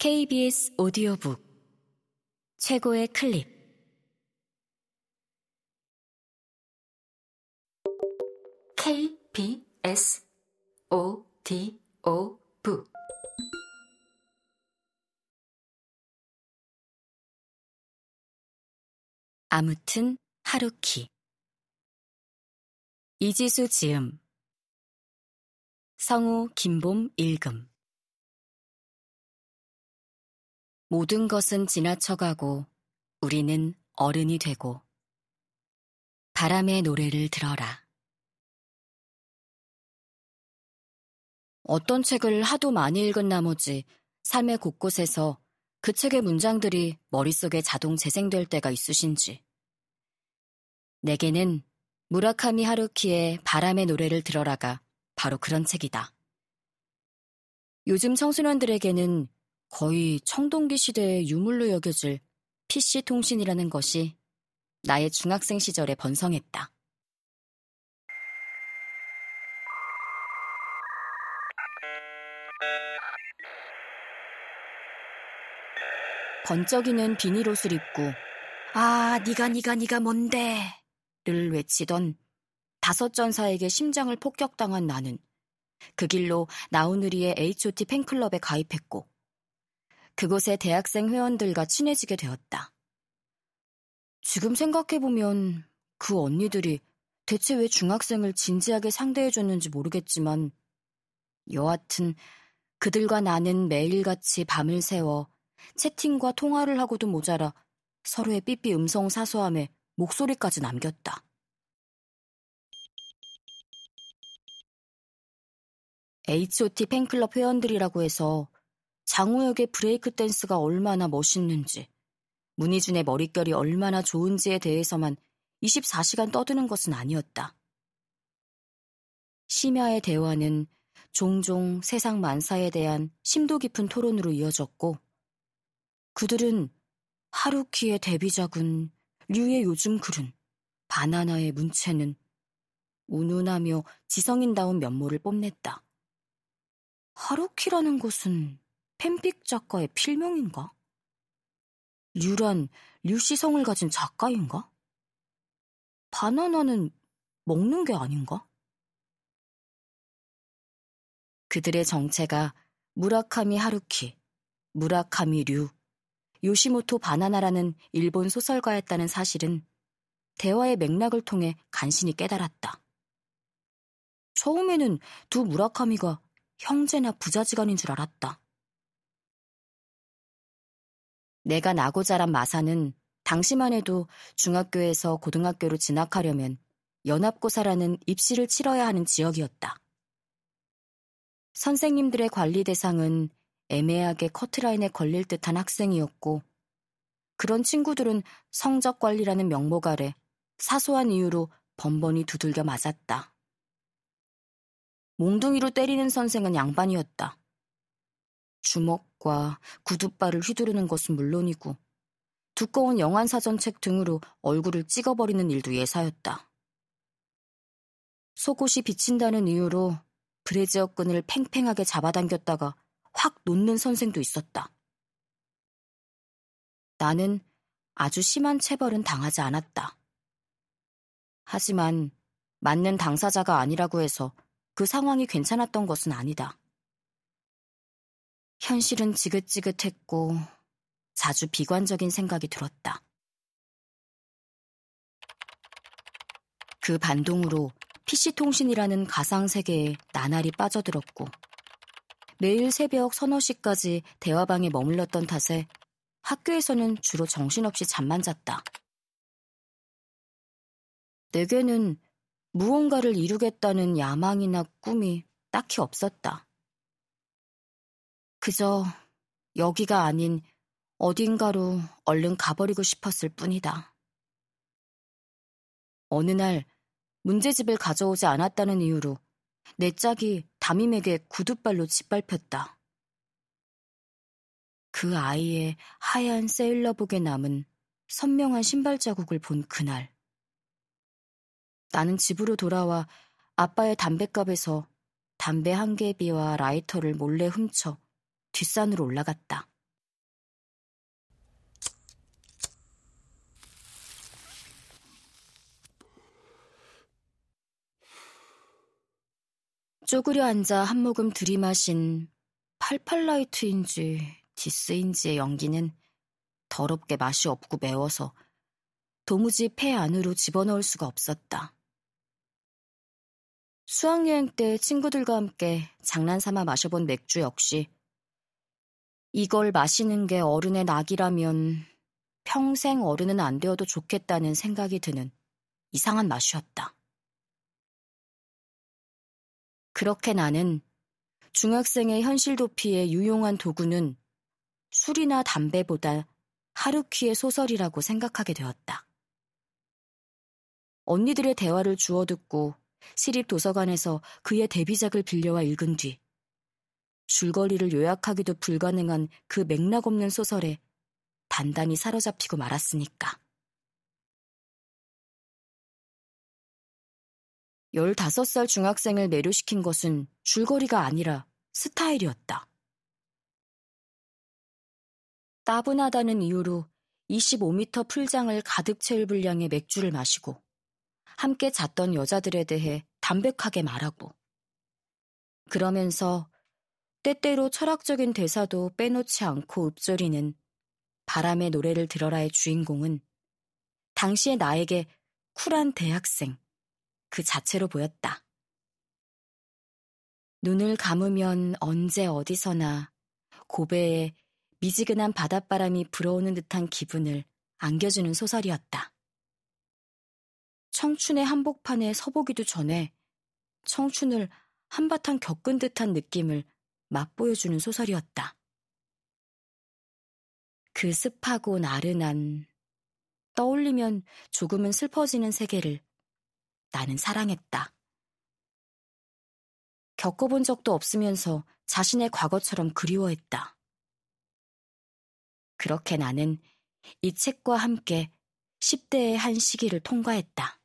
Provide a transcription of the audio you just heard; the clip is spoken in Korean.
KBS 오디오북. 최고의 클립. KBS 오디오북. 아무튼 하루키. 이지수 지음. 성우 김봄 읽음 모든 것은 지나쳐가고 우리는 어른이 되고 바람의 노래를 들어라. 어떤 책을 하도 많이 읽은 나머지 삶의 곳곳에서 그 책의 문장들이 머릿속에 자동 재생될 때가 있으신지. 내게는 무라카미 하루키의 바람의 노래를 들어라가 바로 그런 책이다. 요즘 청소년들에게는 거의 청동기 시대의 유물로 여겨질 PC통신이라는 것이 나의 중학생 시절에 번성했다. 번쩍이는 비닐 옷을 입고 아, 니가 니가 니가 뭔데? 를 외치던 다섯 전사에게 심장을 폭격당한 나는 그 길로 나우누리의 H.O.T 팬클럽에 가입했고 그곳의 대학생 회원들과 친해지게 되었다. 지금 생각해보면 그 언니들이 대체 왜 중학생을 진지하게 상대해줬는지 모르겠지만 여하튼 그들과 나는 매일같이 밤을 새워 채팅과 통화를 하고도 모자라 서로의 삐삐 음성 사소함에 목소리까지 남겼다. H.O.T 팬클럽 회원들이라고 해서 장우혁의 브레이크 댄스가 얼마나 멋있는지, 문희준의 머릿결이 얼마나 좋은지에 대해서만 24시간 떠드는 것은 아니었다. 심야의 대화는 종종 세상 만사에 대한 심도 깊은 토론으로 이어졌고, 그들은 하루키의 데뷔작은 류의 요즘 글은 바나나의 문체는 운운하며 지성인다운 면모를 뽐냈다. 하루키라는 것은 팬픽 작가의 필명인가? 류란 류시성을 가진 작가인가? 바나나는 먹는 게 아닌가? 그들의 정체가 무라카미 하루키, 무라카미 류, 요시모토 바나나라는 일본 소설가였다는 사실은 대화의 맥락을 통해 간신히 깨달았다. 처음에는 두 무라카미가 형제나 부자지간인 줄 알았다. 내가 나고 자란 마사는 당시만 해도 중학교에서 고등학교로 진학하려면 연합고사라는 입시를 치러야 하는 지역이었다. 선생님들의 관리 대상은 애매하게 커트라인에 걸릴 듯한 학생이었고, 그런 친구들은 성적 관리라는 명목 아래 사소한 이유로 번번이 두들겨 맞았다. 몽둥이로 때리는 선생은 양반이었다. 주먹과 구둣발을 휘두르는 것은 물론이고 두꺼운 영안 사전책 등으로 얼굴을 찍어버리는 일도 예사였다. 속옷이 비친다는 이유로 브레지어 끈을 팽팽하게 잡아당겼다가 확 놓는 선생도 있었다. 나는 아주 심한 체벌은 당하지 않았다. 하지만 맞는 당사자가 아니라고 해서 그 상황이 괜찮았던 것은 아니다. 현실은 지긋지긋했고 자주 비관적인 생각이 들었다. 그 반동으로 PC통신이라는 가상세계에 나날이 빠져들었고 매일 새벽 서너 시까지 대화방에 머물렀던 탓에 학교에서는 주로 정신없이 잠만 잤다. 내게는 무언가를 이루겠다는 야망이나 꿈이 딱히 없었다. 그저 여기가 아닌 어딘가로 얼른 가버리고 싶었을 뿐이다. 어느 날 문제집을 가져오지 않았다는 이유로 내 짝이 담임에게 구둣발로 짓밟혔다. 그 아이의 하얀 세일러복에 남은 선명한 신발 자국을 본 그날. 나는 집으로 돌아와 아빠의 담뱃갑에서 담배 한 개비와 라이터를 몰래 훔쳐 뒷산으로 올라갔다. 쪼그려 앉아 한 모금 들이마신 팔팔라이트인지 디스인지의 연기는 더럽게 맛이 없고 매워서 도무지 폐 안으로 집어넣을 수가 없었다. 수학여행 때 친구들과 함께 장난삼아 마셔본 맥주 역시 이걸 마시는 게 어른의 낙이라면 평생 어른은 안 되어도 좋겠다는 생각이 드는 이상한 맛이었다. 그렇게 나는 중학생의 현실 도피에 유용한 도구는 술이나 담배보다 하루키의 소설이라고 생각하게 되었다. 언니들의 대화를 주워 듣고 시립 도서관에서 그의 데뷔작을 빌려와 읽은 뒤 줄거리를 요약하기도 불가능한 그 맥락 없는 소설에 단단히 사로잡히고 말았으니까. 15살 중학생을 매료시킨 것은 줄거리가 아니라 스타일이었다. 따분하다는 이유로 25m 풀장을 가득 채울 분량의 맥주를 마시고 함께 잤던 여자들에 대해 담백하게 말하고 그러면서 때때로 철학적인 대사도 빼놓지 않고 읊조리는 바람의 노래를 들어라의 주인공은 당시의 나에게 쿨한 대학생 그 자체로 보였다. 눈을 감으면 언제 어디서나 고배에 미지근한 바닷바람이 불어오는 듯한 기분을 안겨주는 소설이었다. 청춘의 한복판에 서보기도 전에 청춘을 한바탕 겪은 듯한 느낌을 맛보여주는 소설이었다. 그 습하고 나른한 떠올리면 조금은 슬퍼지는 세계를 나는 사랑했다. 겪어본 적도 없으면서 자신의 과거처럼 그리워했다. 그렇게 나는 이 책과 함께 10대의 한 시기를 통과했다.